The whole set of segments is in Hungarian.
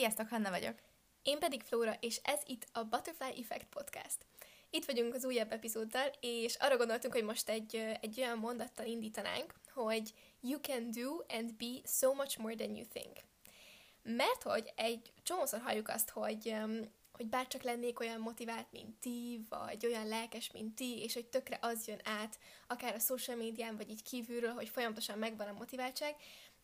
Sziasztok, Hanna vagyok. Én pedig Flóra, és ez itt a Butterfly Effect Podcast. Itt vagyunk az újabb epizóddal, és arra gondoltunk, hogy most egy, egy olyan mondattal indítanánk, hogy you can do and be so much more than you think. Mert hogy egy csomószor halljuk azt, hogy, hogy bárcsak lennék olyan motivált, mint ti, vagy olyan lelkes, mint ti, és hogy tökre az jön át, akár a social médián, vagy így kívülről, hogy folyamatosan megvan a motiváltság,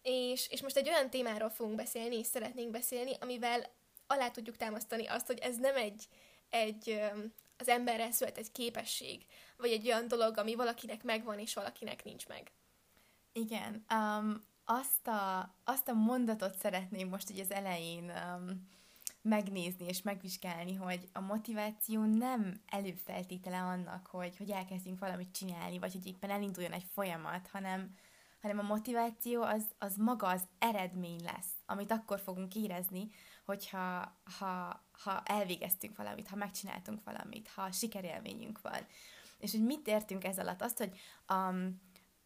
és, és most egy olyan témáról fogunk beszélni, és szeretnénk beszélni, amivel alá tudjuk támasztani azt, hogy ez nem egy, egy az emberrel született képesség, vagy egy olyan dolog, ami valakinek megvan, és valakinek nincs meg. Igen, um, azt, a, azt a mondatot szeretném most így az elején um, megnézni és megvizsgálni, hogy a motiváció nem előfeltétele annak, hogy, hogy elkezdjünk valamit csinálni, vagy hogy éppen elinduljon egy folyamat, hanem, hanem a motiváció az, az maga az eredmény lesz, amit akkor fogunk érezni, hogyha ha, ha elvégeztünk valamit, ha megcsináltunk valamit, ha sikerélményünk van. És hogy mit értünk ez alatt? Azt, hogy um,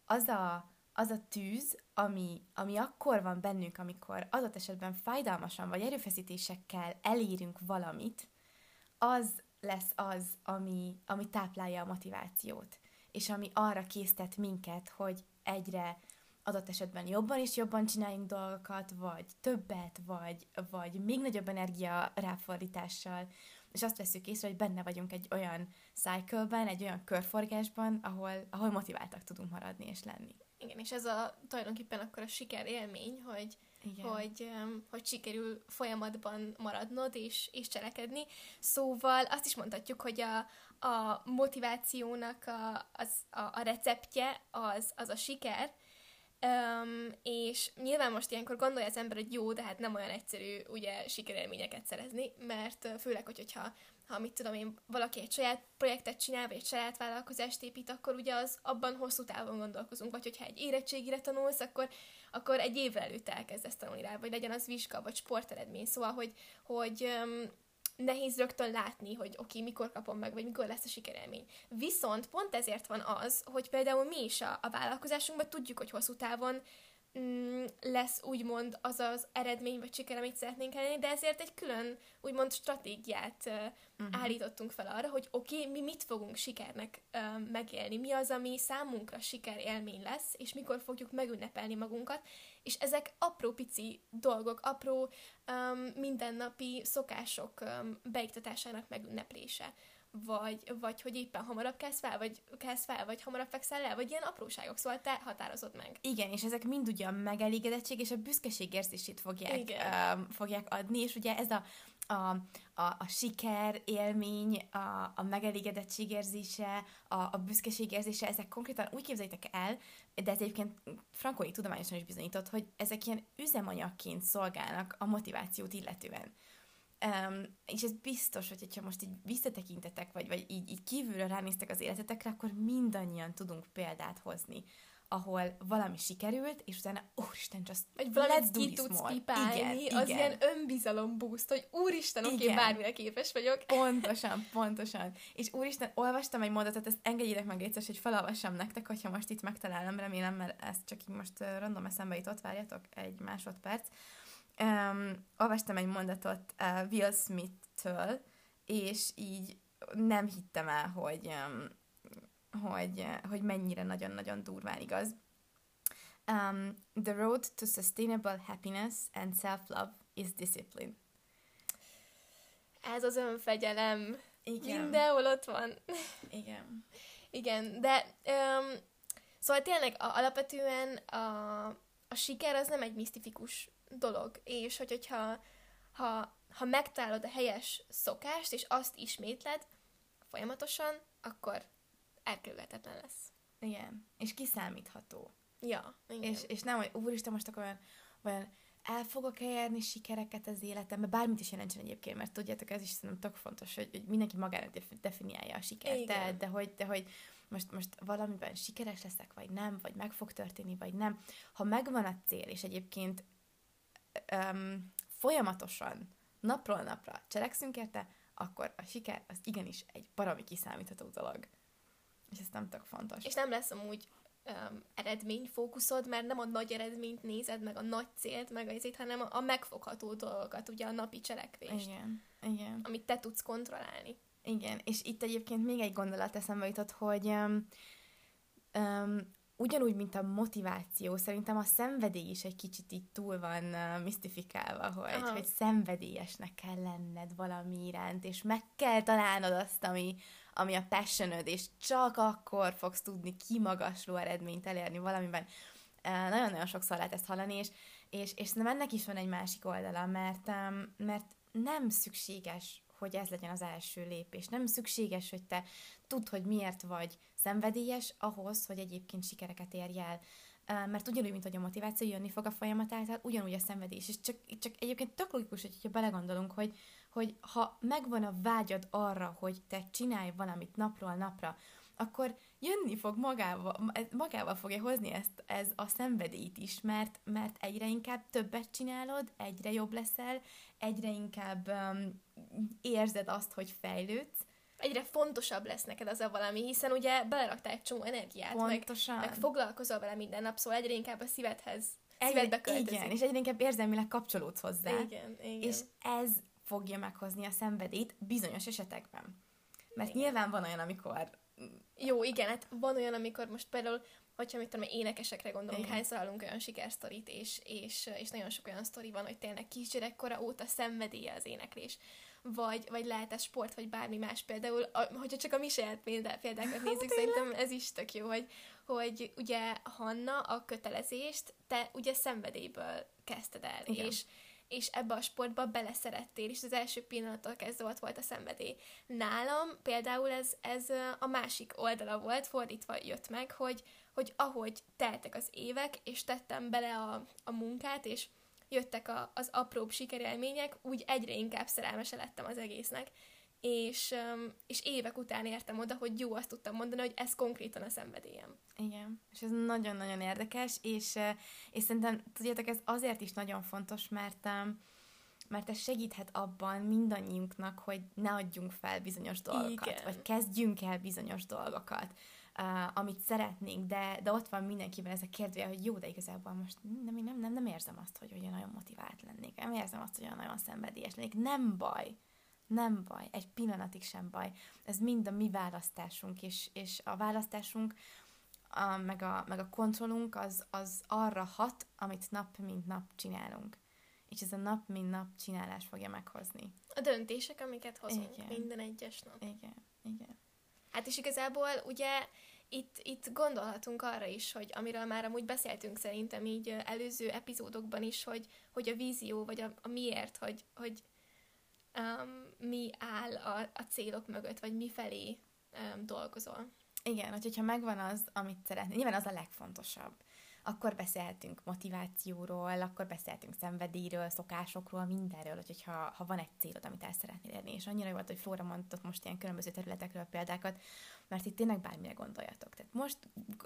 az, a, az a tűz, ami, ami akkor van bennünk, amikor adott esetben fájdalmasan vagy erőfeszítésekkel elérünk valamit, az lesz az, ami, ami táplálja a motivációt, és ami arra késztet minket, hogy egyre adott esetben jobban és jobban csináljunk dolgokat, vagy többet, vagy, vagy még nagyobb energia ráfordítással, és azt veszük észre, hogy benne vagyunk egy olyan cycle egy olyan körforgásban, ahol, ahol motiváltak tudunk maradni és lenni. Igen, és ez a tulajdonképpen akkor a siker élmény, hogy, Igen. hogy, hogy sikerül folyamatban maradnod és, és cselekedni. Szóval azt is mondhatjuk, hogy a, a motivációnak a, az, a, a receptje az, az a siker, Um, és nyilván most ilyenkor gondolja az ember, hogy jó, de hát nem olyan egyszerű ugye sikerélményeket szerezni, mert főleg, hogy, hogyha ha mit tudom én, valaki egy saját projektet csinál, vagy egy saját vállalkozást épít, akkor ugye az abban hosszú távon gondolkozunk, vagy hogyha egy érettségire tanulsz, akkor, akkor egy évvel előtt elkezdesz tanulni rá, vagy legyen az vizsga, vagy sporteredmény. Szóval, hogy, hogy um, nehéz rögtön látni, hogy oké, okay, mikor kapom meg, vagy mikor lesz a sikerélmény. Viszont pont ezért van az, hogy például mi is a, a vállalkozásunkban tudjuk, hogy hosszú távon mm, lesz úgymond az az eredmény vagy siker, amit szeretnénk elérni, de ezért egy külön úgymond stratégiát uh, uh-huh. állítottunk fel arra, hogy oké, okay, mi mit fogunk sikernek uh, megélni, mi az, ami számunkra siker élmény lesz, és mikor fogjuk megünnepelni magunkat, és ezek apró pici dolgok, apró um, mindennapi szokások um, beiktatásának megünneplése vagy, vagy hogy éppen hamarabb kezd fel, vagy kezd fel, vagy hamarabb fekszel el, vagy ilyen apróságok, szóval te határozod meg. Igen, és ezek mind ugye a megelégedettség és a büszkeség érzését fogják, um, fogják adni, és ugye ez a, a, a, a siker élmény, a, a megelégedettség érzése, a, a büszkeség érzése, ezek konkrétan úgy képzeljétek el, de ez egyébként frankói tudományosan is bizonyított, hogy ezek ilyen üzemanyagként szolgálnak a motivációt illetően. Um, és ez biztos, hogy ha most így visszatekintetek, vagy, vagy így, így kívülről ránéztek az életetekre, akkor mindannyian tudunk példát hozni, ahol valami sikerült, és utána, úristen, just Vagy valamit ki tudsz pipálni, igen, az igen. ilyen önbizalom boost, hogy úristen, oké, okay, bármire képes vagyok. Pontosan, pontosan. És úristen, olvastam egy mondatot, ezt engedjétek meg egyszer, hogy felolvassam nektek, hogyha most itt megtalálom, remélem, mert ezt csak így most random eszembe jutott, várjatok egy másodperc. Um, olvastam egy mondatot uh, Will Smith-től, és így nem hittem el, hogy, um, hogy, uh, hogy mennyire nagyon-nagyon durván igaz. Um, the road to sustainable happiness and self-love is discipline. Ez az önfegyelem. Igen. Mindenhol ott van. Igen. Igen, de um, szóval tényleg a, alapvetően a, a siker az nem egy misztifikus dolog, és hogy, hogyha ha, ha megtalálod a helyes szokást, és azt ismétled folyamatosan, akkor elkerülhetetlen lesz. Igen, és kiszámítható. Ja, igen. És, és nem, hogy úristen, most akkor olyan, olyan el fogok érni sikereket az életemben, bármit is jelentsen egyébként, mert tudjátok, ez is szerintem tök fontos, hogy, hogy mindenki magának definiálja a sikert, de, de, hogy, de hogy most, most valamiben sikeres leszek, vagy nem, vagy meg fog történni, vagy nem. Ha megvan a cél, és egyébként um, folyamatosan, napról napra cselekszünk érte, akkor a siker az igenis egy baromi kiszámítható dolog. És ez nem tök fontos. És nem lesz amúgy um, eredményfókuszod, mert nem a nagy eredményt nézed, meg a nagy célt, meg azért, hanem a, a megfogható dolgokat, ugye a napi cselekvést. Igen, igen. Amit te tudsz kontrollálni. Igen, és itt egyébként még egy gondolat eszembe jutott, hogy um, um, ugyanúgy, mint a motiváció, szerintem a szenvedély is egy kicsit így túl van uh, misztifikálva, hogy, hogy szenvedélyesnek kell lenned valami iránt, és meg kell találnod azt, ami, ami a passionöd, és csak akkor fogsz tudni kimagasló eredményt elérni valamiben. Uh, nagyon-nagyon sokszor lehet ezt hallani, és, és, és szerintem ennek is van egy másik oldala, mert, um, mert nem szükséges hogy ez legyen az első lépés. Nem szükséges, hogy te tudd, hogy miért vagy szenvedélyes ahhoz, hogy egyébként sikereket érj el. Mert ugyanúgy, mint hogy a motiváció jönni fog a folyamat által, ugyanúgy a szenvedés. És csak, csak egyébként tök logikus, hogyha belegondolunk, hogy, hogy ha megvan a vágyad arra, hogy te csinálj valamit napról napra, akkor jönni fog magával, magával fogja hozni ezt, ez a szenvedélyt is, mert, mert egyre inkább többet csinálod, egyre jobb leszel, egyre inkább um, érzed azt, hogy fejlődsz, egyre fontosabb lesz neked az a valami, hiszen ugye beleraktál egy csomó energiát, Pontosan. meg, meg foglalkozol vele minden nap, szóval egyre inkább a szívedhez, egyre, szívedbe költözik. Igen, és egyre inkább érzelmileg kapcsolódsz hozzá. Igen, igen. És ez fogja meghozni a szenvedélyt bizonyos esetekben. Mert igen. nyilván van olyan, amikor jó, igen, hát van olyan, amikor most például, hogyha mit tudom, énekesekre gondolunk, igen. hányszor hallunk olyan sikersztorit, és, és, és nagyon sok olyan sztori van, hogy tényleg kisgyerekkora óta szenvedélye az éneklés. Vagy, vagy lehet ez sport, vagy bármi más. Például, a, hogyha csak a mi saját példá, példákat nézzük, szerintem ez is tök jó, hogy, hogy ugye Hanna a kötelezést te ugye szenvedélyből kezdted el, Igen. és és ebbe a sportba beleszerettél, és az első pillanattól kezdve ott volt a szenvedély. Nálam például ez, ez a másik oldala volt, fordítva jött meg, hogy, hogy ahogy teltek az évek, és tettem bele a, a munkát, és jöttek a, az apróbb sikerélmények, úgy egyre inkább szerelmese lettem az egésznek, és, és évek után értem oda, hogy jó, azt tudtam mondani, hogy ez konkrétan a szenvedélyem. Igen, és ez nagyon-nagyon érdekes, és, és szerintem, tudjátok, ez azért is nagyon fontos, mert mert ez segíthet abban mindannyiunknak, hogy ne adjunk fel bizonyos dolgokat, Igen. vagy kezdjünk el bizonyos dolgokat, uh, amit szeretnénk, de, de ott van mindenkiben ez a kérdője, hogy jó, de igazából most nem, nem, nem, nem érzem azt, hogy olyan nagyon motivált lennék, nem érzem azt, hogy olyan nagyon szenvedélyes lennék, nem baj, nem baj, egy pillanatig sem baj. Ez mind a mi választásunk, és, és a választásunk, a, meg, a, meg a kontrollunk az, az arra hat, amit nap mint nap csinálunk. És ez a nap mint nap csinálás fogja meghozni. A döntések, amiket hozunk igen. minden egyes nap. Igen, igen. Hát és igazából ugye itt, itt gondolhatunk arra is, hogy amiről már amúgy beszéltünk szerintem így előző epizódokban is, hogy, hogy a vízió, vagy a, a miért, hogy, hogy um, mi áll a, a célok mögött, vagy mi felé um, dolgozol. Igen, hogyha megvan az, amit szeretnél, nyilván az a legfontosabb akkor beszélhetünk motivációról, akkor beszélhetünk szenvedélyről, szokásokról, mindenről, hogyha ha van egy célod, amit el szeretnél érni. És annyira jó volt, hogy Flóra mondott most ilyen különböző területekről példákat, mert itt tényleg bármire gondoljatok. Tehát most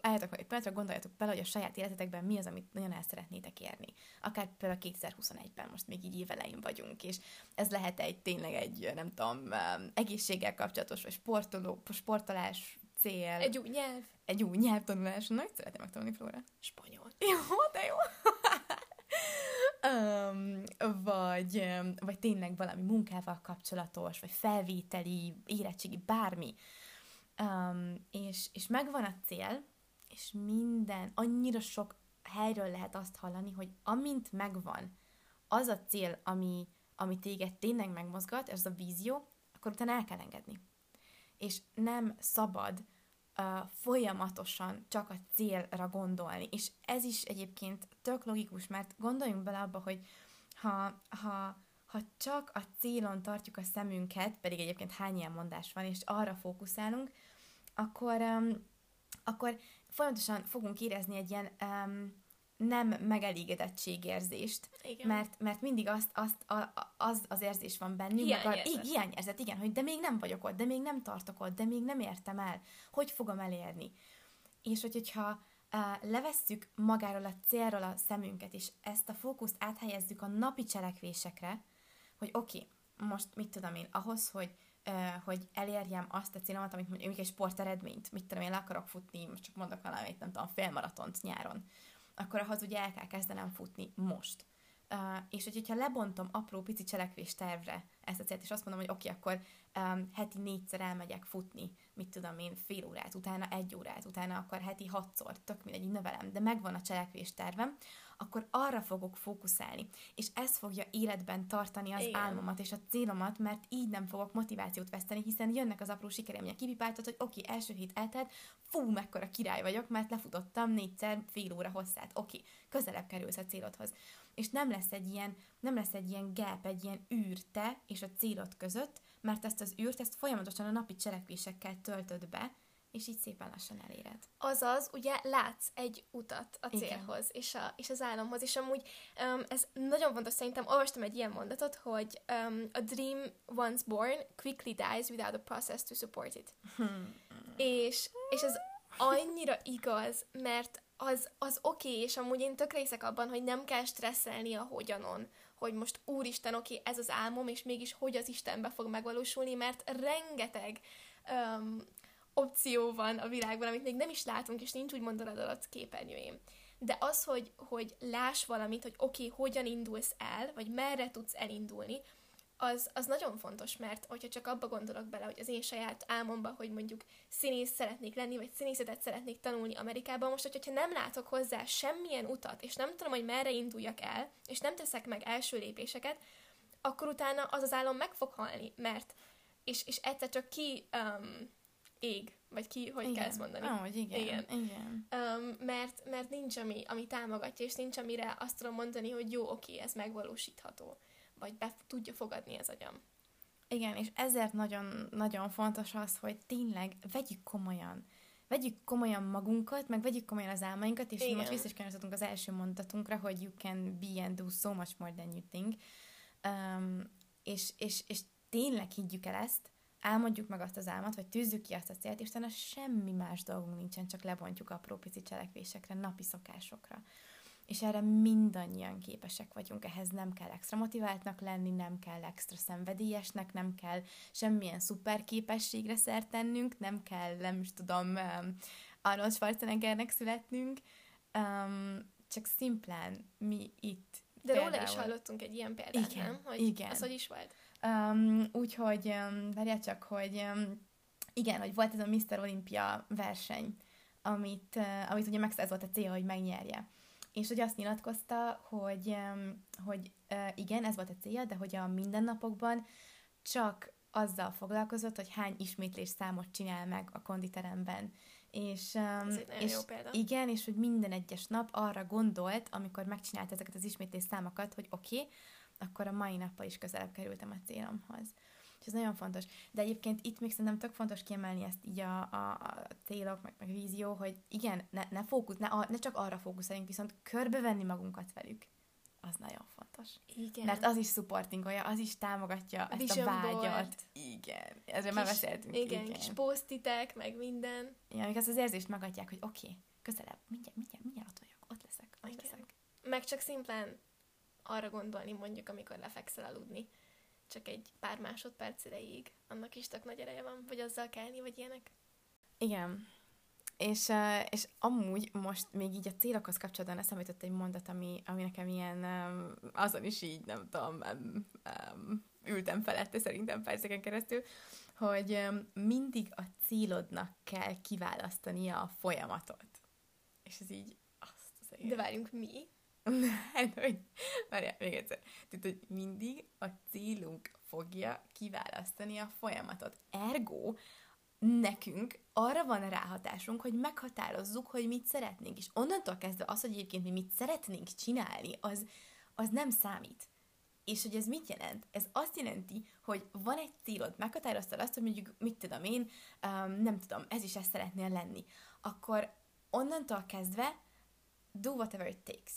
álljatok, hogy pillanatra gondoljatok bele, hogy a saját életetekben mi az, amit nagyon el szeretnétek érni. Akár például 2021-ben, most még így évelején vagyunk, és ez lehet egy tényleg egy, nem tudom, egészséggel kapcsolatos, vagy sportoló, sportolás, cél. Egy új nyelv. Egy új nyelvtanulás. Nagy szeretném megtanulni, Flóra. Spanyol. Jó, de jó. um, vagy, vagy tényleg valami munkával kapcsolatos, vagy felvételi, érettségi, bármi. Um, és, és megvan a cél, és minden, annyira sok helyről lehet azt hallani, hogy amint megvan az a cél, ami, ami téged tényleg megmozgat, ez a vízió, akkor utána el kell engedni. És nem szabad uh, folyamatosan csak a célra gondolni. És ez is egyébként tök logikus, mert gondoljunk bele abba, hogy ha, ha, ha csak a célon tartjuk a szemünket, pedig egyébként hány ilyen mondás van, és arra fókuszálunk, akkor, um, akkor folyamatosan fogunk érezni egy ilyen um, nem megelégedettségérzést, igen. mert, mert mindig azt, azt, a, az az érzés van bennünk, hiányérzet. A, hiányérzet, igen, hogy de még nem vagyok ott, de még nem tartok ott, de még nem értem el, hogy fogom elérni. És hogy, hogyha uh, levesszük magáról a célról a szemünket, és ezt a fókuszt áthelyezzük a napi cselekvésekre, hogy oké, okay, most mit tudom én, ahhoz, hogy hogy elérjem azt a célomat, amit mondjuk egy sporteredményt, mit tudom én, le akarok futni, most csak mondok valamit, nem tudom, félmaratont nyáron, akkor ahhoz ugye el kell kezdenem futni most. Uh, és hogyha lebontom apró pici cselekvés tervre ezt a célt, és azt mondom, hogy oké, okay, akkor um, heti négyszer elmegyek futni, mit tudom én, fél órát, utána egy órát, utána akkor heti hatszor, tök mindegy, növelem, de megvan a cselekvés tervem, akkor arra fogok fókuszálni. És ez fogja életben tartani az Igen. álmomat és a célomat, mert így nem fogok motivációt veszteni, hiszen jönnek az apró sikeremények. Kipipáltat, hogy oké, okay, első hét eltelt, fú, mekkora király vagyok, mert lefutottam négyszer fél óra hosszát. Oké, okay, közelebb kerülsz a célodhoz. És nem lesz egy ilyen, nem lesz egy ilyen gap, egy ilyen űr te és a célod között, mert ezt az űrt, ezt folyamatosan a napi cselekvésekkel töltöd be, és így szépen lassan eléred. Azaz, ugye látsz egy utat a célhoz, és, a, és az álomhoz, és amúgy um, ez nagyon fontos, szerintem olvastam egy ilyen mondatot, hogy um, a dream once born quickly dies without a process to support it. Hmm. És, és ez annyira igaz, mert az, az oké, okay, és amúgy én tök részek abban, hogy nem kell stresszelni a hogyanon, hogy most úristen, oké, okay, ez az álmom, és mégis hogy az Istenbe fog megvalósulni, mert rengeteg um, opció van a világban, amit még nem is látunk, és nincs úgymond a alatt képernyőjén. De az, hogy, hogy láss valamit, hogy oké, okay, hogyan indulsz el, vagy merre tudsz elindulni, az, az nagyon fontos, mert hogyha csak abba gondolok bele, hogy az én saját álmomba, hogy mondjuk színész szeretnék lenni, vagy színészetet szeretnék tanulni Amerikában, most, hogyha nem látok hozzá semmilyen utat, és nem tudom, hogy merre induljak el, és nem teszek meg első lépéseket, akkor utána az az álom meg fog halni, mert és, és egyszer csak ki um, ég, vagy ki, hogy igen. kell ezt mondani. Ahogy igen, igen. igen. Um, mert, mert nincs, ami, ami támogatja, és nincs, amire azt tudom mondani, hogy jó, oké, ez megvalósítható, vagy be tudja fogadni az agyam. Igen, és ezért nagyon, nagyon fontos az, hogy tényleg vegyük komolyan. Vegyük komolyan magunkat, meg vegyük komolyan az álmainkat, és Igen. most vissza is az első mondatunkra, hogy you can be and do so much more than you think. Um, és, és, és tényleg higgyük el ezt, álmodjuk meg azt az álmat, vagy tűzzük ki azt a célt, és utána semmi más dolgunk nincsen, csak lebontjuk apró pici cselekvésekre, napi szokásokra. És erre mindannyian képesek vagyunk, ehhez nem kell extra motiváltnak lenni, nem kell extra szenvedélyesnek, nem kell semmilyen szuper képességre szert tennünk, nem kell, nem is tudom, um, Arnold Schwarzeneggernek születnünk, um, csak szimplán mi itt de például... róla is hallottunk egy ilyen példát, igen, nem? Hogy igen. Az hogy is volt? Um, úgyhogy, um, várjál csak, hogy um, igen, hogy volt ez a Mr. Olympia verseny, amit, uh, amit ugye meg ez volt a cél, hogy megnyerje. És hogy azt nyilatkozta, hogy, um, hogy uh, igen, ez volt a célja, de hogy a mindennapokban csak azzal foglalkozott, hogy hány ismétlés számot csinál meg a konditeremben. És, um, és jó példa. igen, és hogy minden egyes nap arra gondolt, amikor megcsinált ezeket az ismétlés számokat, hogy oké, okay, akkor a mai nappal is közelebb kerültem a célomhoz. És ez nagyon fontos. De egyébként itt még szerintem tök fontos kiemelni ezt így a, a, a célok, meg, meg vízió, hogy igen, ne, ne, fókusz, ne, a, ne csak arra fókuszáljunk, viszont körbevenni magunkat velük. Az nagyon fontos. Igen. Mert az is supportingolja, az is támogatja ezt Vision a vágyat. Board. Igen. Ezzel már beszéltünk. Igen, igen. kis posztitek, meg minden. Igen, amik azt az érzést megadják, hogy oké, okay, közelebb, mindjárt, mindjárt, mindjárt ott vagyok, ott leszek, ott igen. leszek. Meg csak szimplán arra gondolni mondjuk, amikor lefekszel aludni, csak egy pár másodperc ideig, annak is tök nagy ereje van, vagy azzal kelni, vagy ilyenek. Igen. És, és amúgy most még így a célokhoz kapcsolatban eszembe jutott egy mondat, ami, ami nekem ilyen, azon is így, nem tudom, um, um, ültem felette szerintem perceken keresztül, hogy mindig a célodnak kell kiválasztania a folyamatot. És ez így azt az De várjunk, mi? Hát, hogy, várjál, még egyszer. Tehát, hogy mindig a célunk fogja kiválasztani a folyamatot. Ergo, nekünk arra van ráhatásunk, hogy meghatározzuk, hogy mit szeretnénk. És onnantól kezdve az, hogy egyébként mi mit szeretnénk csinálni, az, az nem számít. És hogy ez mit jelent? Ez azt jelenti, hogy van egy célod, meghatároztad azt, hogy mondjuk, mit tudom én, um, nem tudom, ez is ezt szeretnél lenni. Akkor onnantól kezdve do whatever it takes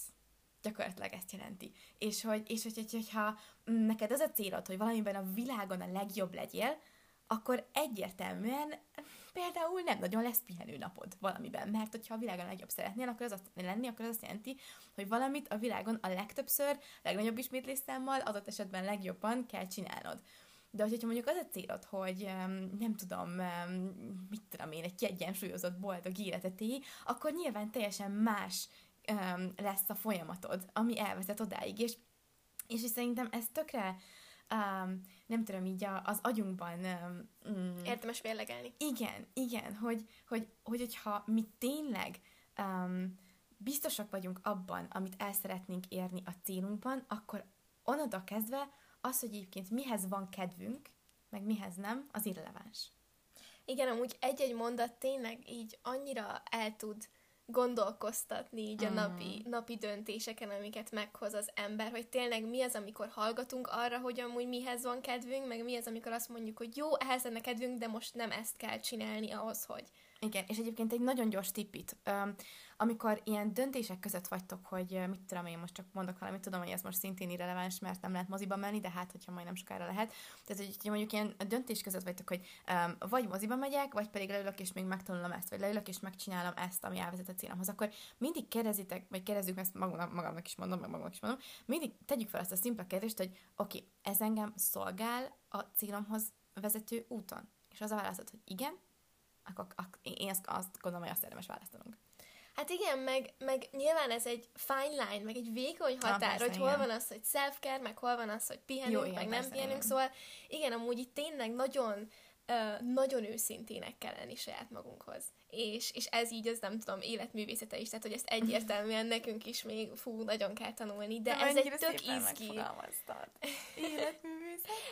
gyakorlatilag ezt jelenti. És hogy, és hogy, hogy, hogyha neked az a célod, hogy valamiben a világon a legjobb legyél, akkor egyértelműen például nem nagyon lesz pihenő napod valamiben, mert hogyha a világon a legjobb szeretnél, akkor az azt lenni, akkor az azt jelenti, hogy valamit a világon a legtöbbször, legnagyobb ismétlésszámmal, adott esetben legjobban kell csinálnod. de hogyha mondjuk az a célod, hogy nem tudom, mit tudom én, egy kiegyensúlyozott boldog életet élj, akkor nyilván teljesen más lesz a folyamatod, ami elvezet odáig, és, és szerintem ez tökre um, nem tudom, így a, az agyunkban... Um, Érdemes mérlegelni. Igen, igen, hogy, hogy, hogy hogyha mi tényleg um, biztosak vagyunk abban, amit el szeretnénk érni a célunkban, akkor onnantól kezdve az, hogy egyébként mihez van kedvünk, meg mihez nem, az irreleváns. Igen, amúgy egy-egy mondat tényleg így annyira el tud gondolkoztatni így a napi, mm. napi döntéseken, amiket meghoz az ember, hogy tényleg mi az, amikor hallgatunk arra, hogy amúgy mihez van kedvünk, meg mi az, amikor azt mondjuk, hogy jó, ehhez lenne kedvünk, de most nem ezt kell csinálni ahhoz, hogy. Igen, és egyébként egy nagyon gyors tippit. Amikor ilyen döntések között vagytok, hogy mit tudom én, most csak mondok valamit, tudom, hogy ez most szintén irreleváns, mert nem lehet moziba menni, de hát, hogyha majd nem sokára lehet. Tehát, hogy mondjuk ilyen döntés között vagytok, hogy vagy moziba megyek, vagy pedig leülök és még megtanulom ezt, vagy leülök és megcsinálom ezt, ami elvezet a célomhoz, akkor mindig kérdezitek, vagy kérdezzük ezt magamnak, magamnak is mondom, meg magamnak is mondom, mindig tegyük fel azt a szimpla kérdést, hogy oké, okay, ez engem szolgál a célomhoz vezető úton. És az a válaszod, hogy igen, akkor, akkor én azt, azt gondolom, hogy azt érdemes választanunk. Hát igen, meg, meg nyilván ez egy fine line, meg egy vékony határ, Na, persze, hogy hol igen. van az, hogy self-care, meg hol van az, hogy pihenünk, Jó, igen, meg nem persze, pihenünk, igen. szóval igen, amúgy itt tényleg nagyon nagyon őszintének kell lenni saját magunkhoz. És, és ez így, az nem tudom, életművészete is, tehát hogy ezt egyértelműen nekünk is még, fú, nagyon kell tanulni, de, de ez egy tök izgi...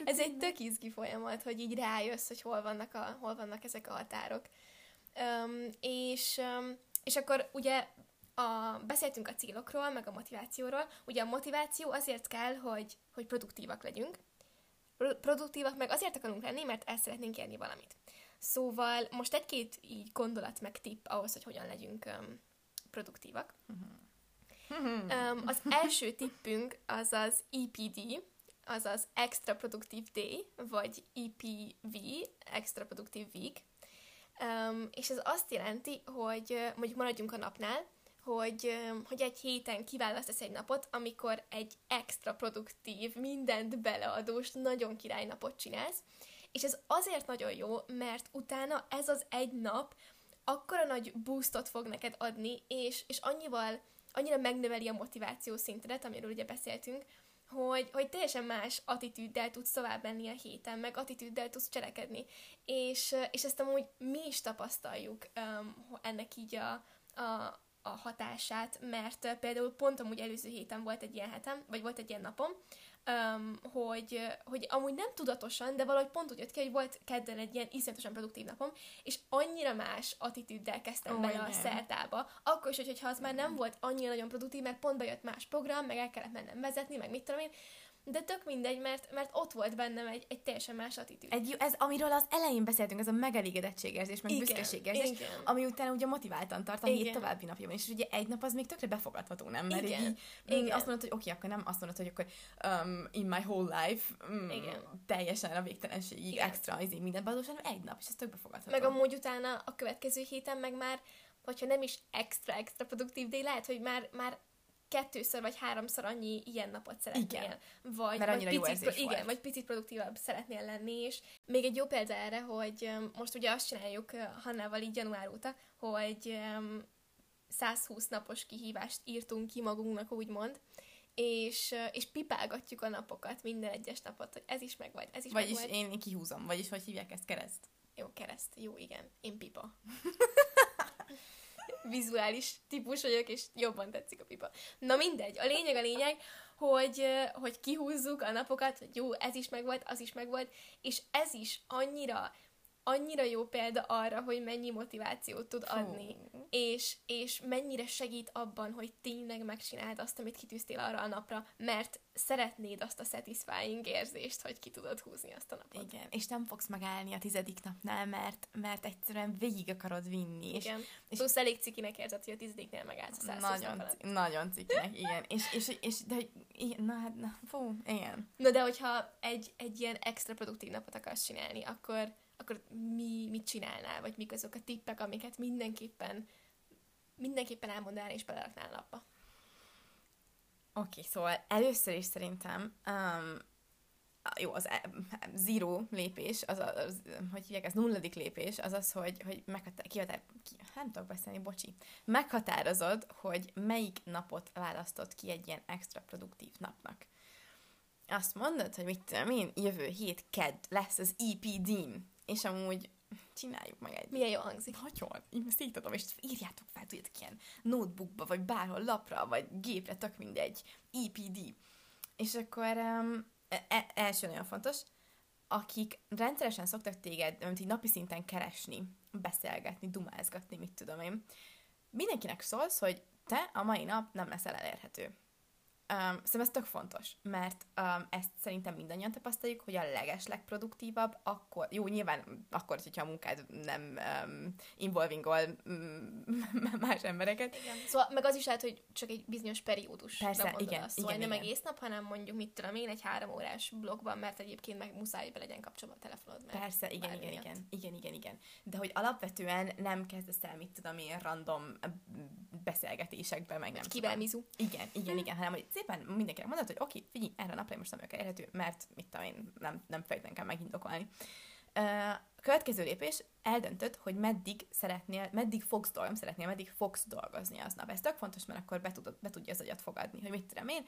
ez egy tök izgi folyamat, hogy így rájössz, hogy hol vannak, a, hol vannak ezek a határok. Um, és um, és akkor ugye a, beszéltünk a célokról, meg a motivációról. Ugye a motiváció azért kell, hogy, hogy produktívak legyünk. Produktívak meg azért akarunk lenni, mert el szeretnénk érni valamit. Szóval most egy-két így gondolat meg tipp ahhoz, hogy hogyan legyünk um, produktívak. Um, az első tippünk az az EPD, azaz Extra Productive Day, vagy EPV, Extra Productive Week. Um, és ez azt jelenti, hogy mondjuk maradjunk a napnál, hogy, hogy egy héten kiválasztasz egy napot, amikor egy extra produktív, mindent beleadós, nagyon királynapot csinálsz, és ez azért nagyon jó, mert utána ez az egy nap akkora nagy boostot fog neked adni, és, és annyival, annyira megnöveli a motiváció szintedet, amiről ugye beszéltünk, hogy, hogy teljesen más attitűddel tudsz tovább menni a héten, meg attitűddel tudsz cselekedni. És, és ezt amúgy mi is tapasztaljuk um, ennek így a, a, a hatását, mert például pont amúgy előző héten volt egy ilyen hetem, vagy volt egy ilyen napom, um, hogy, hogy amúgy nem tudatosan, de valahogy pont úgy jött ki, hogy volt kedden egy ilyen iszonyatosan produktív napom, és annyira más attitűddel kezdtem oh, bele a szertába. Akkor is, hogyha az már nem volt annyira nagyon produktív, mert pont bejött más program, meg el kellett mennem vezetni, meg mit tudom én, de tök mindegy, mert, mert ott volt bennem egy, egy teljesen más attitűd. Egy, ez, amiről az elején beszéltünk, ez a megelégedettségérzés, meg büszkeségérzés, ami után ugye motiváltan tart a igen. hét további napjában, és ugye egy nap az még tökre befogadható, nem? Mert igen. így igen. azt mondod, hogy oké, okay, akkor nem azt mondod, hogy akkor um, in my whole life um, igen. teljesen a végtelenségig igen. extra, így minden badós, hanem egy nap, és ez tök befogadható. Meg amúgy utána a következő héten meg már, hogyha nem is extra, extra produktív, de lehet, hogy már, már kettőször vagy háromszor annyi ilyen napot szeretnél. Igen. Vagy, Mert vagy picit, jó igen, vagy picit produktívabb szeretnél lenni, és még egy jó példa erre, hogy most ugye azt csináljuk Hannával így január óta, hogy 120 napos kihívást írtunk ki magunknak, úgymond, és, és pipálgatjuk a napokat, minden egyes napot, hogy ez is meg vagy, ez is vagyis meg Vagyis én kihúzom, vagyis hogy hívják ezt kereszt? Jó, kereszt, jó, igen. Én pipa. vizuális típus vagyok, és jobban tetszik a pipa. Na mindegy, a lényeg a lényeg, hogy, hogy kihúzzuk a napokat, hogy jó, ez is megvolt, az is megvolt, és ez is annyira annyira jó példa arra, hogy mennyi motivációt tud adni, és, és mennyire segít abban, hogy tényleg megcsináld azt, amit kitűztél arra a napra, mert szeretnéd azt a satisfying érzést, hogy ki tudod húzni azt a napot. Igen, és nem fogsz megállni a tizedik napnál, mert, mert egyszerűen végig akarod vinni. Igen, és, és plusz elég cikinek érzed, hogy a tizediknél megállsz a Nagyon, nagyon cikinek, igen. És, és, és de, igen, na hát, na, fú, igen. Na de hogyha egy, egy ilyen extra produktív napot akarsz csinálni, akkor akkor mi mit csinálnál, vagy mik azok a tippek, amiket mindenképpen mindenképpen elmondanál és beleraknál napba. Oké, okay, szóval először is szerintem um, jó, az e, zero lépés, az, az, az hogy hívják, ez nulladik lépés, az az, hogy, hogy meghatár, kihatár, ki, nem tudok beszélni, bocsi, meghatározod, hogy melyik napot választott ki egy ilyen extra produktív napnak. Azt mondod, hogy mit tudom én, jövő hét kedd lesz az EPD-m, és amúgy csináljuk meg egy. Milyen jó hangzik. Nagyon. Én ezt így tudom, és írjátok fel, tudjátok, ilyen notebookba, vagy bárhol lapra, vagy gépre, tök mindegy. EPD. És akkor um, e- első nagyon fontos, akik rendszeresen szoktak téged, mint így napi szinten keresni, beszélgetni, dumázgatni, mit tudom én, mindenkinek szólsz, hogy te a mai nap nem leszel elérhető. Um, szerintem ez tök fontos, mert um, ezt szerintem mindannyian tapasztaljuk, hogy a leges legproduktívabb, akkor, jó, nyilván akkor, hogyha a munkád nem um, involvingol um, más embereket. Igen. Szóval meg az is lehet, hogy csak egy bizonyos periódus. Persze, igen, azt, szóval igen, nem igen. egész nap, hanem mondjuk, mit tudom én, egy három órás blogban, mert egyébként meg muszáj be legyen kapcsolva a telefonod. Mert Persze, igen, igen, igen, igen, igen, igen. De hogy alapvetően nem kezdesz el, mit tudom én, random beszélgetésekbe, meg nem Kivel mizu. Igen, igen, igen, hanem hogy szépen mindenkinek mondod, hogy oké, figyelj, erre a napra most nem vagyok elérhető, mert mit tudom én, nem, nem fejten kell megindokolni. Következő lépés, eldöntöd, hogy meddig szeretnél, meddig fogsz dolgozni, szeretnél, meddig fogsz dolgozni aznap. Ez tök fontos, mert akkor be, tudod, be tudja az agyat fogadni, hogy mit tudom én,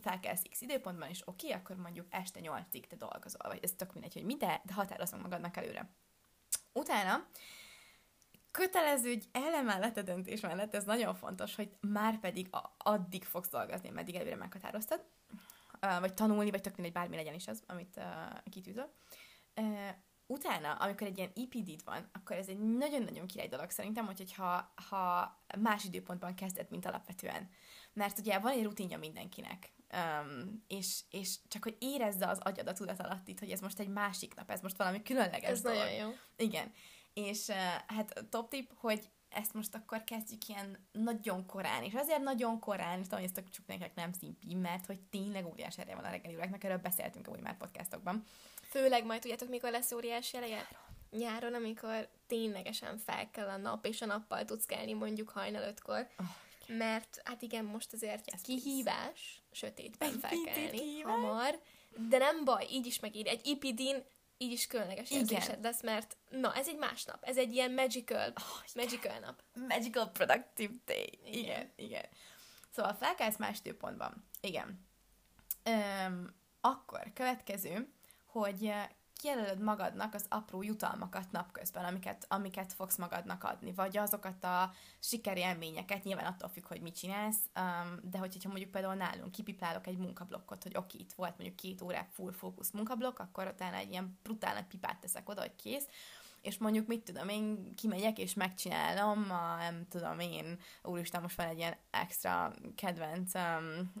felkelsz x időpontban, és oké, okay, akkor mondjuk este 8-ig te dolgozol, vagy ez tök mindegy, hogy mi, de, meg magadnak előre. Utána kötelező egy ellenmellett a döntés mellett, ez nagyon fontos, hogy már pedig a, addig fogsz dolgozni, meddig előre meghatároztad, vagy tanulni, vagy tök mindegy, bármi legyen is az, amit uh, kitűzöl. Uh, utána, amikor egy ilyen EPD-d van, akkor ez egy nagyon-nagyon király dolog szerintem, hogy ha, ha más időpontban kezded, mint alapvetően. Mert ugye van egy rutinja mindenkinek, um, és, és csak hogy érezze az agyad a tudat alatt itt, hogy ez most egy másik nap, ez most valami különleges Ez dolog. nagyon jó. Igen. És hát top tip, hogy ezt most akkor kezdjük ilyen nagyon korán, és azért nagyon korán, és tudom, ezt csak nektek nem szimpi, mert hogy tényleg óriás erre van a reggeli óráknak, erről beszéltünk amúgy már podcastokban. Főleg majd tudjátok, mikor lesz óriási eleje? Nyáron, amikor ténylegesen fel kell a nap, és a nappal tudsz kelni mondjuk hajnal ötkor. Oh, mert hát igen, most azért Yes, kihívás sötétben Egy felkelni hamar, de nem baj, így is megír. Egy ipidin így is különleges Igen. érzésed lesz, mert na, ez egy más nap, ez egy ilyen magical, Oh, magical nap. Magical Productive Day. Igen, Igen. igen. Szóval felkelsz más időpontban. Igen. Öm, akkor következő, hogy kijelölöd magadnak az apró jutalmakat napközben, amiket, amiket fogsz magadnak adni, vagy azokat a sikerélményeket, nyilván attól függ, hogy mit csinálsz, um, de hogyha mondjuk például nálunk kipipálok egy munkablokkot, hogy oké, itt volt mondjuk két órák full fókusz munkablokk, akkor utána egy ilyen brutál pipát teszek oda, hogy kész, és mondjuk mit tudom, én kimegyek és megcsinálom, a, nem tudom én, úristen, most van egy ilyen extra kedvenc um,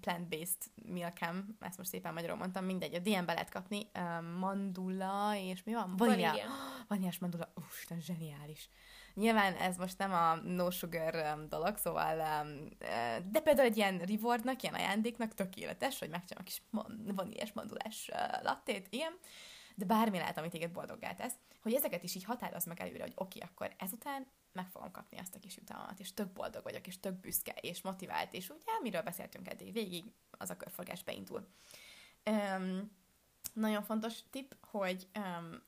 plant-based milkem, ezt most szépen magyarul mondtam, mindegy, a DM-be lehet kapni, um, mandula, és mi van? Vanília. Vanília. Vaníliás mandula, úristen, zseniális. Nyilván ez most nem a no sugar um, dolog, szóval, um, eh, de például egy ilyen rewardnak, ilyen ajándéknak tökéletes, hogy megcsinálom a kis man- vaníliás mandulás uh, lattét, ilyen, de bármi lehet, amit téged boldoggá tesz, hogy ezeket is így határozd meg előre, hogy oké, okay, akkor ezután meg fogom kapni azt a kis jutalmat, és tök boldog vagyok, és tök büszke, és motivált, és ugye, miről beszéltünk eddig végig, az a körforgás beindul. Um, nagyon fontos tipp, hogy um,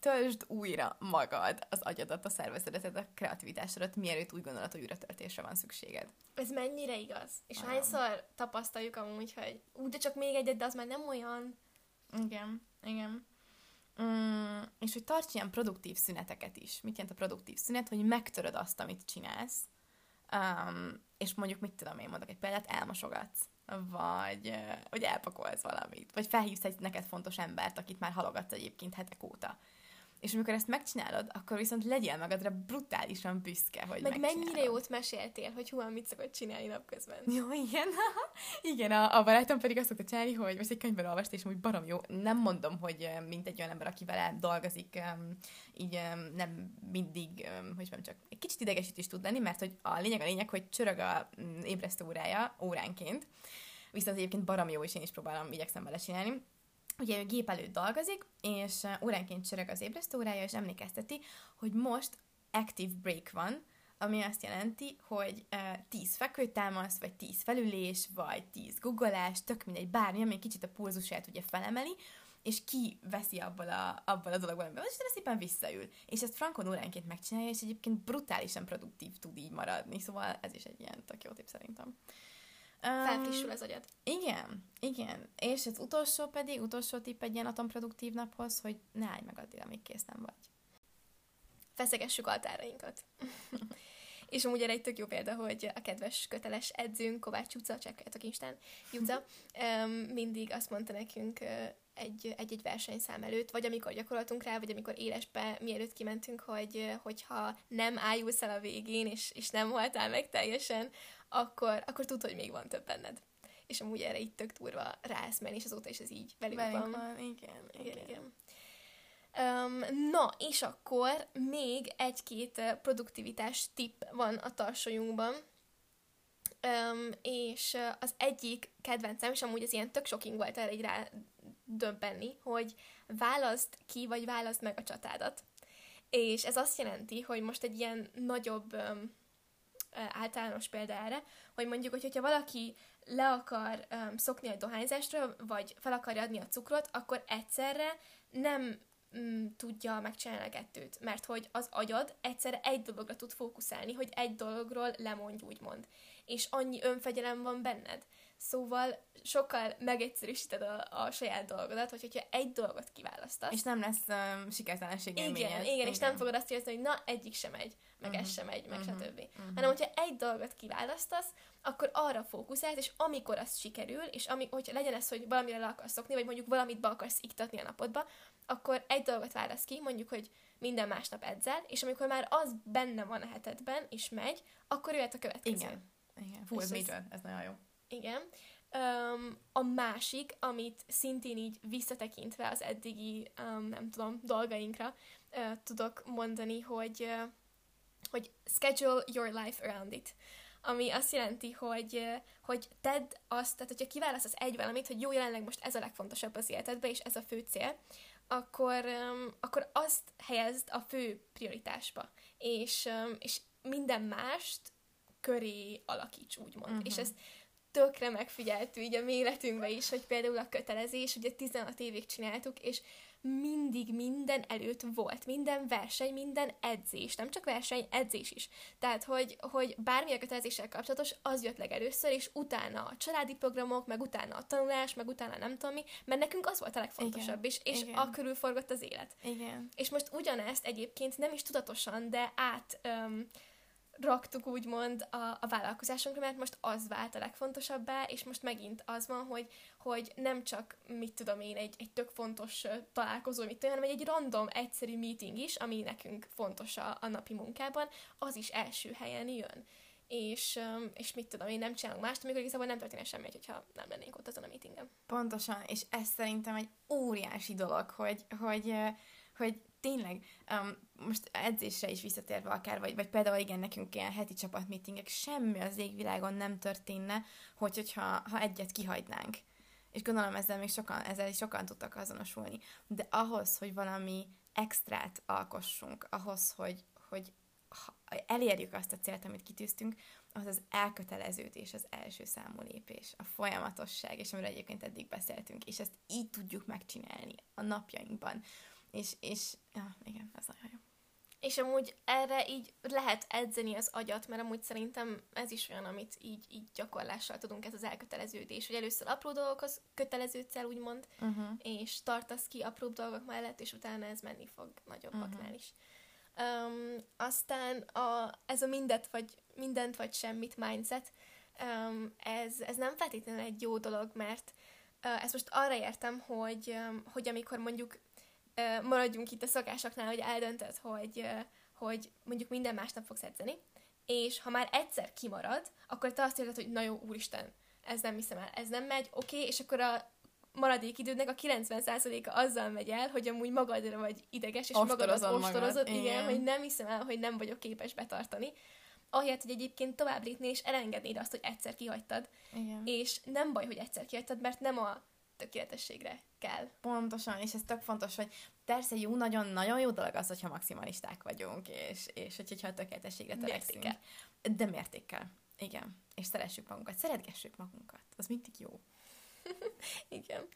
töltsd újra magad, az agyadat, a szervezetet, a kreativitásodat, mielőtt úgy gondolod, hogy újra töltésre van szükséged. Ez mennyire igaz? És hányszor tapasztaljuk amúgy, hogy ú, de csak még egyet, de az már nem olyan. Igen, igen. Mm, és hogy tarts ilyen produktív szüneteket is. Mit jelent a produktív szünet? Hogy megtöröd azt, amit csinálsz, um, és mondjuk, mit tudom én, mondok egy példát, elmosogatsz, vagy hogy elpakolsz valamit, vagy felhívsz egy neked fontos embert, akit már halogatsz egyébként hetek óta. És amikor ezt megcsinálod, akkor viszont legyél magadra brutálisan büszke, hogy Meg mennyire jót meséltél, hogy hú, mit szokott csinálni napközben. Jó, igen. igen, a, a barátom pedig azt szokta csinálni, hogy most egy könyvben olvast, és úgy barom jó. Nem mondom, hogy mint egy olyan ember, aki vele dolgozik, így nem mindig, hogy mondjam, csak egy kicsit idegesít is tud lenni, mert hogy a lényeg a lényeg, hogy csörög a mm, ébresztő órája óránként, viszont egyébként barom jó, és én is próbálom, igyekszem vele csinálni. Ugye ő gép előtt dolgozik, és óránként csörög az ébresztő és emlékezteti, hogy most active break van, ami azt jelenti, hogy uh, 10 fekvőtámasz, vagy 10 felülés, vagy 10 googolás, tök mindegy, bármi, ami kicsit a pulzusát ugye felemeli, és ki veszi abból a, abból a dologból, amiben és szépen visszaül. És ezt Frankon óránként megcsinálja, és egyébként brutálisan produktív tud így maradni, szóval ez is egy ilyen tök jó tipp szerintem. Um, Felfrissül az agyad. Igen, igen. És az utolsó pedig, utolsó tipp egy ilyen atomproduktív naphoz, hogy ne állj meg addig, amíg kész nem vagy. Feszegessük altárainkat. És amúgy erre egy tök jó példa, hogy a kedves köteles edzőnk, Kovács Juca, csekkoljátok Instán, Juca, mindig azt mondta nekünk egy, egy-egy versenyszám előtt, vagy amikor gyakoroltunk rá, vagy amikor élesbe, mielőtt kimentünk, hogy hogyha nem ájulsz el a végén, és, és nem voltál meg teljesen, akkor, akkor tudod, hogy még van több benned. És amúgy erre itt tök durva ráeszmenni, és azóta is ez így velük, velük van. van. Igen, igen. igen. igen. Um, na, és akkor még egy-két produktivitás tipp van a tarsolyunkban. Um, és az egyik kedvencem, és amúgy ez ilyen tök shocking volt erre így rá döbbenni, hogy választ ki, vagy választ meg a csatádat. És ez azt jelenti, hogy most egy ilyen nagyobb um, általános példa erre, hogy mondjuk, hogy hogyha valaki le akar um, szokni a dohányzásra, vagy fel akarja adni a cukrot, akkor egyszerre nem mm, tudja megcsinálni a kettőt, mert hogy az agyad egyszerre egy dologra tud fókuszálni, hogy egy dologról lemondj, úgymond. És annyi önfegyelem van benned. Szóval sokkal megegyszerűsíted a, a saját dolgodat, hogy hogyha egy dolgot kiválasztasz. És nem lesz um, sikertelenség igen, igen, igen, és nem fogod azt érezni, hogy na, egyik sem megy, meg uh-huh. ez sem megy, meg uh-huh. stb. Uh-huh. Hanem, hogyha egy dolgot kiválasztasz, akkor arra fókuszálsz, és amikor az sikerül, és ami, hogyha legyen ez, hogy valamire le akarsz szokni, vagy mondjuk valamit be akarsz iktatni a napodba, akkor egy dolgot válasz ki, mondjuk, hogy minden másnap edzel, és amikor már az benne van a hetedben, és megy, akkor jöhet a következő. Igen. Igen. Fú, ez, ez, ez nagyon jó. Igen. Um, a másik, amit szintén így visszatekintve az eddigi, um, nem tudom, dolgainkra uh, tudok mondani, hogy, uh, hogy schedule your life around it. Ami azt jelenti, hogy, uh, hogy tedd azt, tehát hogyha kiválasztasz egy valamit, hogy jó, jelenleg most ez a legfontosabb az életedben, és ez a fő cél, akkor, um, akkor azt helyezd a fő prioritásba. És, um, és minden mást köré alakíts, úgymond. Uh-huh. És ezt tökre megfigyeltük így a mi életünkben is, hogy például a kötelezés, ugye 16 évig csináltuk, és mindig minden előtt volt, minden verseny, minden edzés, nem csak verseny, edzés is. Tehát, hogy, hogy bármi a kötelezéssel kapcsolatos, az jött legelőször, és utána a családi programok, meg utána a tanulás, meg utána nem tudom mi, mert nekünk az volt a legfontosabb, Igen. és, és Igen. a körül forgott az élet. Igen. És most ugyanezt egyébként nem is tudatosan, de át um, raktuk úgymond a, a vállalkozásunkra, mert most az vált a legfontosabbá, és most megint az van, hogy, hogy nem csak, mit tudom én, egy, egy tök fontos találkozó, mit tudom, hanem egy random, egyszerű meeting is, ami nekünk fontos a, a napi munkában, az is első helyen jön. És, és mit tudom, én nem csinálunk mást, amikor igazából nem történne semmi, hogyha nem lennénk ott azon a meetingen. Pontosan, és ez szerintem egy óriási dolog, hogy, hogy, hogy tényleg, um, most edzésre is visszatérve akár, vagy, vagy például igen, nekünk ilyen heti csapatmeetingek, semmi az égvilágon nem történne, hogy, hogyha ha egyet kihagynánk. És gondolom ezzel még sokan, ezzel is sokan tudtak azonosulni. De ahhoz, hogy valami extrát alkossunk, ahhoz, hogy, hogy elérjük azt a célt, amit kitűztünk, az az elköteleződés az első számú lépés, a folyamatosság, és amiről egyébként eddig beszéltünk, és ezt így tudjuk megcsinálni a napjainkban. És, és ja, igen, ez nagyon jó. És amúgy erre így lehet edzeni az agyat, mert amúgy szerintem ez is olyan, amit így, így gyakorlással tudunk, ez az elköteleződés, hogy először apró dolgokhoz köteleződsz el, úgymond, uh-huh. és tartasz ki apró dolgok mellett, és utána ez menni fog nagyobbaknál uh-huh. is. Um, aztán a, ez a mindet vagy, mindent vagy semmit mindset, um, ez, ez nem feltétlenül egy jó dolog, mert uh, ezt most arra értem, hogy, um, hogy amikor mondjuk maradjunk itt a szokásoknál, hogy eldöntöd, hogy, hogy mondjuk minden másnap fogsz edzeni, és ha már egyszer kimarad, akkor te azt érzed, hogy na jó, úristen, ez nem hiszem el, ez nem megy, oké, okay, és akkor a maradék idődnek a 90%-a azzal megy el, hogy amúgy magadra vagy ideges, és magadat ostorozod, magad. igen, igen, hogy nem hiszem el, hogy nem vagyok képes betartani. Ahelyett, hogy egyébként tovább lépni és elengednéd azt, hogy egyszer kihagytad. Igen. És nem baj, hogy egyszer kihagytad, mert nem a tökéletességre kell. Pontosan, és ez tök fontos, hogy persze jó, nagyon-nagyon jó dolog az, hogyha maximalisták vagyunk, és, és hogyha a tökéletességre törekszünk. Mértékkel. De mértékkel. Igen. És szeressük magunkat. Szeretgessük magunkat. Az mindig jó. Igen.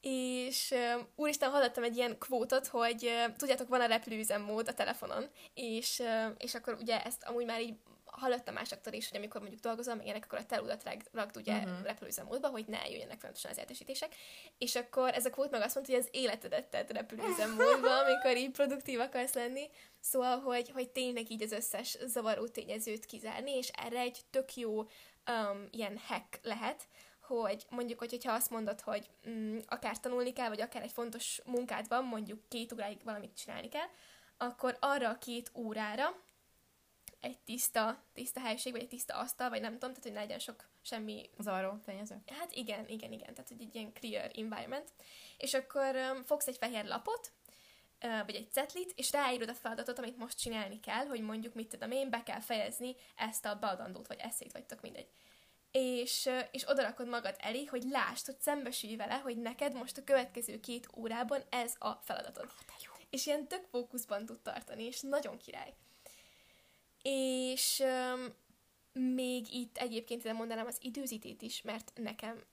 És uh, úristen, hallottam egy ilyen kvótot, hogy uh, tudjátok, van a repülőüzemmód a telefonon, és, uh, és akkor ugye ezt amúgy már így hallottam másoktól is, hogy amikor mondjuk dolgozom, meg ilyenek, akkor a teludat rakd ugye uh-huh. Mhm. repülőüzemmódba, hogy ne jöjjenek folyamatosan az értesítések. És akkor ez a kvót meg azt mondta, hogy az életedet tett repülőüzemmódba, amikor így produktív akarsz lenni. Szóval, hogy, hogy tényleg így az összes zavaró tényezőt kizárni, és erre egy tök jó um, ilyen hack lehet, hogy mondjuk, hogyha azt mondod, hogy mm, akár tanulni kell, vagy akár egy fontos munkád van, mondjuk két óráig valamit csinálni kell, akkor arra a két órára egy tiszta, tiszta helység, vagy egy tiszta asztal, vagy nem tudom, tehát hogy ne legyen sok semmi... Zavaró tényező? Hát igen, igen, igen, tehát hogy egy ilyen clear environment. És akkor um, fogsz egy fehér lapot, uh, vagy egy cetlit, és ráírod a feladatot, amit most csinálni kell, hogy mondjuk mit tudom én, be kell fejezni ezt a beadandót, vagy eszét, vagy tök mindegy és, és odarakod magad elé, hogy lásd, hogy szembesülj vele, hogy neked most a következő két órában ez a feladatod. Oh, és ilyen tök fókuszban tud tartani, és nagyon király. És um, még itt egyébként ide mondanám az időzítét is, mert nekem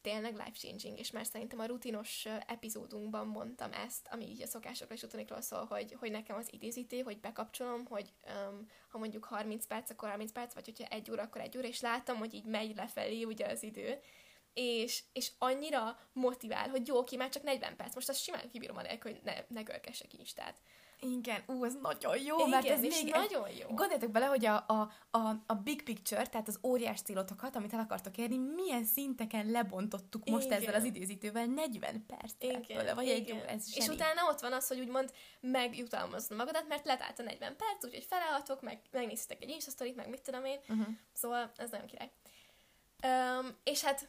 tényleg life-changing, és már szerintem a rutinos epizódunkban mondtam ezt, ami így a szokásokra és utonikról szól, hogy, hogy nekem az időzíté, hogy bekapcsolom, hogy um, ha mondjuk 30 perc, akkor 30 perc, vagy hogyha egy óra, akkor egy óra, és látom, hogy így megy lefelé ugye az idő, és, és annyira motivál, hogy jó, ki már csak 40 perc, most azt simán kibírom anélkül, hogy ne, ne görgessek Instát. Igen, ú, ez nagyon jó, Igen, mert ez még nagyon jó. Gondoljatok bele, hogy a, a, a, a big picture, tehát az óriás célotokat, amit el akartok érni, milyen szinteken lebontottuk most Igen. ezzel az időzítővel 40 perc tőle, vagy Igen. egy óra, ez És utána ott van az, hogy úgymond megjutalmazni magadat, mert letállt a 40 perc, úgyhogy felállhatok, meg megnéztek egy Insta meg mit tudom én, uh-huh. szóval ez nagyon király. Um, és hát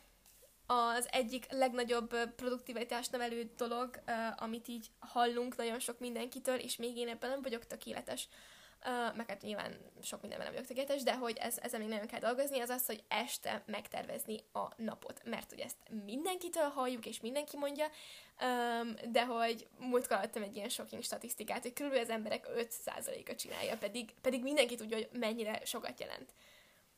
az egyik legnagyobb produktivitás nevelő dolog, amit így hallunk nagyon sok mindenkitől, és még én ebben nem vagyok tökéletes, meg hát nyilván sok mindenben nem vagyok tökéletes, de hogy ez, ezzel még nagyon kell dolgozni, az az, hogy este megtervezni a napot. Mert ugye ezt mindenkitől halljuk, és mindenki mondja, de hogy múltkor adtam egy ilyen shocking statisztikát, hogy körülbelül az emberek 5%-a csinálja, pedig, pedig mindenki tudja, hogy mennyire sokat jelent.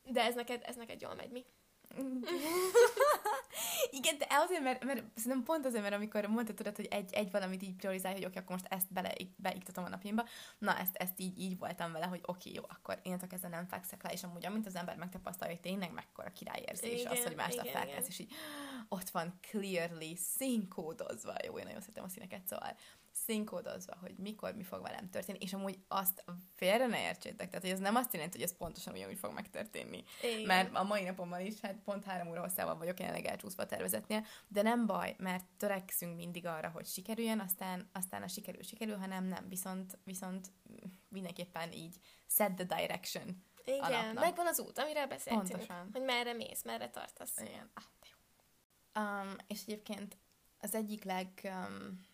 De ez neked, ez neked jól megy, mi? Igen, de azért, mert, mert szerintem pont azért, mert amikor mondtad, tudod, hogy egy, egy valamit így priorizálj, hogy oké, okay, akkor most ezt bele, beiktatom a napjaimba, na ezt, ezt így, így voltam vele, hogy oké, okay, jó, akkor én ezzel nem fekszek le, és amúgy amint az ember megtapasztalja, hogy tényleg mekkora királyérzés igen, az, hogy másnap felkelsz, és így ott van clearly színkódozva, jó, én nagyon szeretem a színeket, szóval színkódozva, hogy mikor mi fog velem történni, és amúgy azt félre ne értsétek, tehát hogy ez nem azt jelenti, hogy ez pontosan ugyanúgy fog megtörténni. Igen. Mert a mai napommal is, hát pont három óra hosszával vagyok jelenleg elcsúszva tervezetnél, de nem baj, mert törekszünk mindig arra, hogy sikerüljön, aztán, aztán a sikerül, sikerül, hanem nem, viszont, viszont mindenképpen így set the direction. Igen, megvan az út, amiről beszéltünk. Pontosan. Hogy merre mész, merre tartasz. Igen. Ah, jó. Um, és egyébként az egyik leg um,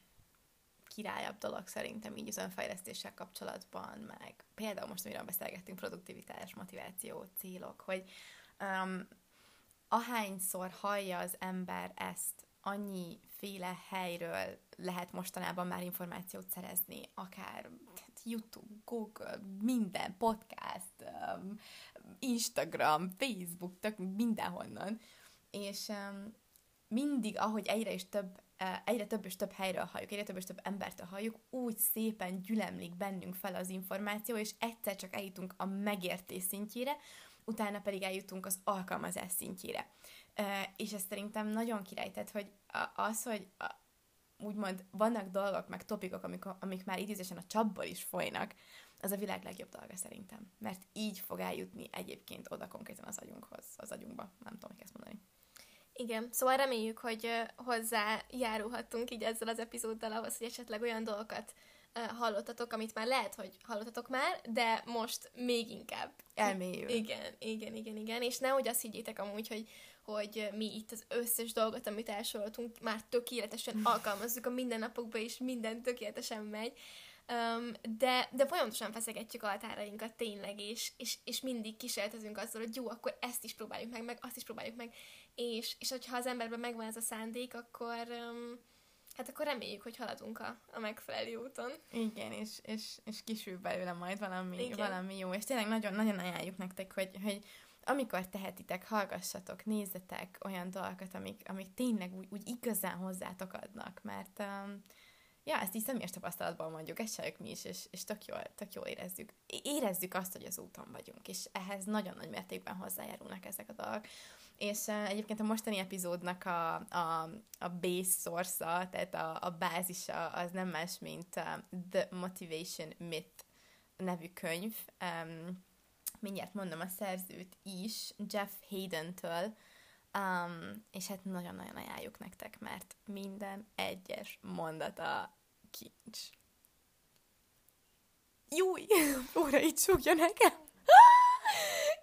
királyabb dolog szerintem így az önfejlesztéssel kapcsolatban, meg például most, amiről beszélgettünk, produktivitás, motiváció, célok, hogy um, ahányszor hallja az ember ezt, annyi féle helyről lehet mostanában már információt szerezni, akár YouTube, Google, minden, podcast, um, Instagram, Facebook, tök mindenhonnan. És um, mindig, ahogy egyre is több egyre több és több helyről halljuk, egyre több és több embertől halljuk, úgy szépen gyülemlik bennünk fel az információ, és egyszer csak eljutunk a megértés szintjére, utána pedig eljutunk az alkalmazás szintjére. És ez szerintem nagyon király, tehát, hogy az, hogy úgymond vannak dolgok, meg topikok, amik, amik már idézésen a csapból is folynak, az a világ legjobb dolga szerintem. Mert így fog eljutni egyébként oda konkrétan az agyunkhoz, az agyunkba. Nem tudom, hogy ezt mondani. Igen, szóval reméljük, hogy hozzájárulhattunk így ezzel az epizóddal ahhoz, hogy esetleg olyan dolgokat hallottatok, amit már lehet, hogy hallottatok már, de most még inkább. Elmélyül. Igen, igen, igen, igen, és nehogy azt higgyétek amúgy, hogy, hogy mi itt az összes dolgot, amit elsoroltunk, már tökéletesen alkalmazzuk a mindennapokban, és minden tökéletesen megy, Um, de, de folyamatosan feszegetjük a határainkat tényleg, és, és, és mindig kísérletezünk azzal, hogy jó, akkor ezt is próbáljuk meg, meg azt is próbáljuk meg, és, és hogyha az emberben megvan ez a szándék, akkor um, hát akkor reméljük, hogy haladunk a, a megfelelő úton. Igen, és, és, és kisül belőle majd valami, Igen. valami jó, és tényleg nagyon-nagyon ajánljuk nektek, hogy, hogy amikor tehetitek, hallgassatok, nézzetek olyan dolgokat, amik, amik tényleg úgy, úgy igazán hozzátok adnak, mert um, ja, ezt így személyes tapasztalatban mondjuk, ezt csináljuk mi is, és, és tök, jól, tök jól érezzük. Érezzük azt, hogy az úton vagyunk, és ehhez nagyon nagy mértékben hozzájárulnak ezek a dolgok. És egyébként a mostani epizódnak a, a, a base source tehát a, a bázisa az nem más, mint uh, The Motivation Myth nevű könyv. Um, mindjárt mondom a szerzőt is, Jeff Hayden-től, um, és hát nagyon-nagyon ajánljuk nektek, mert minden egyes mondata kincs. Júj! Óra itt súgja nekem!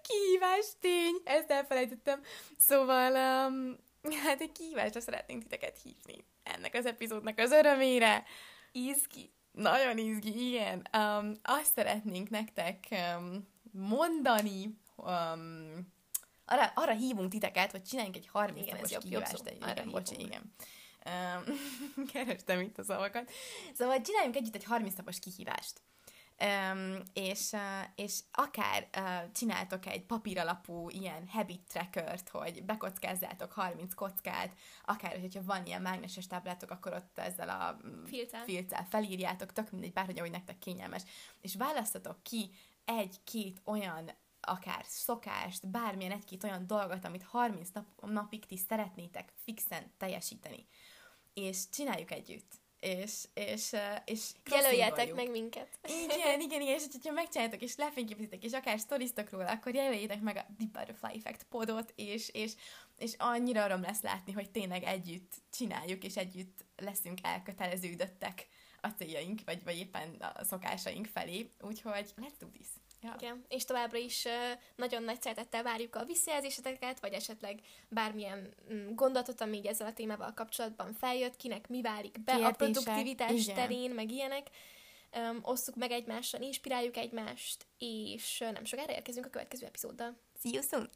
Kihívás tény! Ezt elfelejtettem. Szóval, um, hát egy kihívásra szeretnénk titeket hívni ennek az epizódnak az örömére. Izgi. Nagyon izgi, igen. Um, azt szeretnénk nektek um, mondani, um, arra, arra hívunk titeket, hogy csináljunk egy 30 igen, napos kihívást. Egy, igen, bocsi, igen. Um, kerestem itt a szavakat. Szóval csináljunk együtt egy 30 napos kihívást. Um, és, uh, és akár uh, csináltok egy papíralapú ilyen habit trackert, hogy bekockázzátok 30 kockát, akár hogyha van ilyen mágneses táblátok, akkor ott ezzel a filccel, filccel felírjátok, tök mindegy, bárhogy, ahogy nektek kényelmes, és választatok ki egy-két olyan akár szokást, bármilyen egy-két olyan dolgot, amit 30 nap, napig ti szeretnétek fixen teljesíteni. És csináljuk együtt. És, és, és Jelöljetek meg minket. Igen, igen, igen, és hogyha megcsináljátok, és lefényképezitek, és akár sztoriztok róla, akkor jelöljétek meg a Deep Butterfly Effect podot, és, és, és annyira öröm lesz látni, hogy tényleg együtt csináljuk, és együtt leszünk elköteleződöttek a céljaink, vagy, vagy éppen a szokásaink felé. Úgyhogy let's do this! Ja. Igen, és továbbra is nagyon nagy szeretettel várjuk a visszajelzéseteket, vagy esetleg bármilyen mm, gondolatot, ami így ezzel a témával kapcsolatban feljött, kinek mi válik be Kérdések, a produktivitás igen. terén, meg ilyenek. Um, osszuk meg egymással, inspiráljuk egymást, és nem sokára érkezünk a következő epizóddal. See you soon!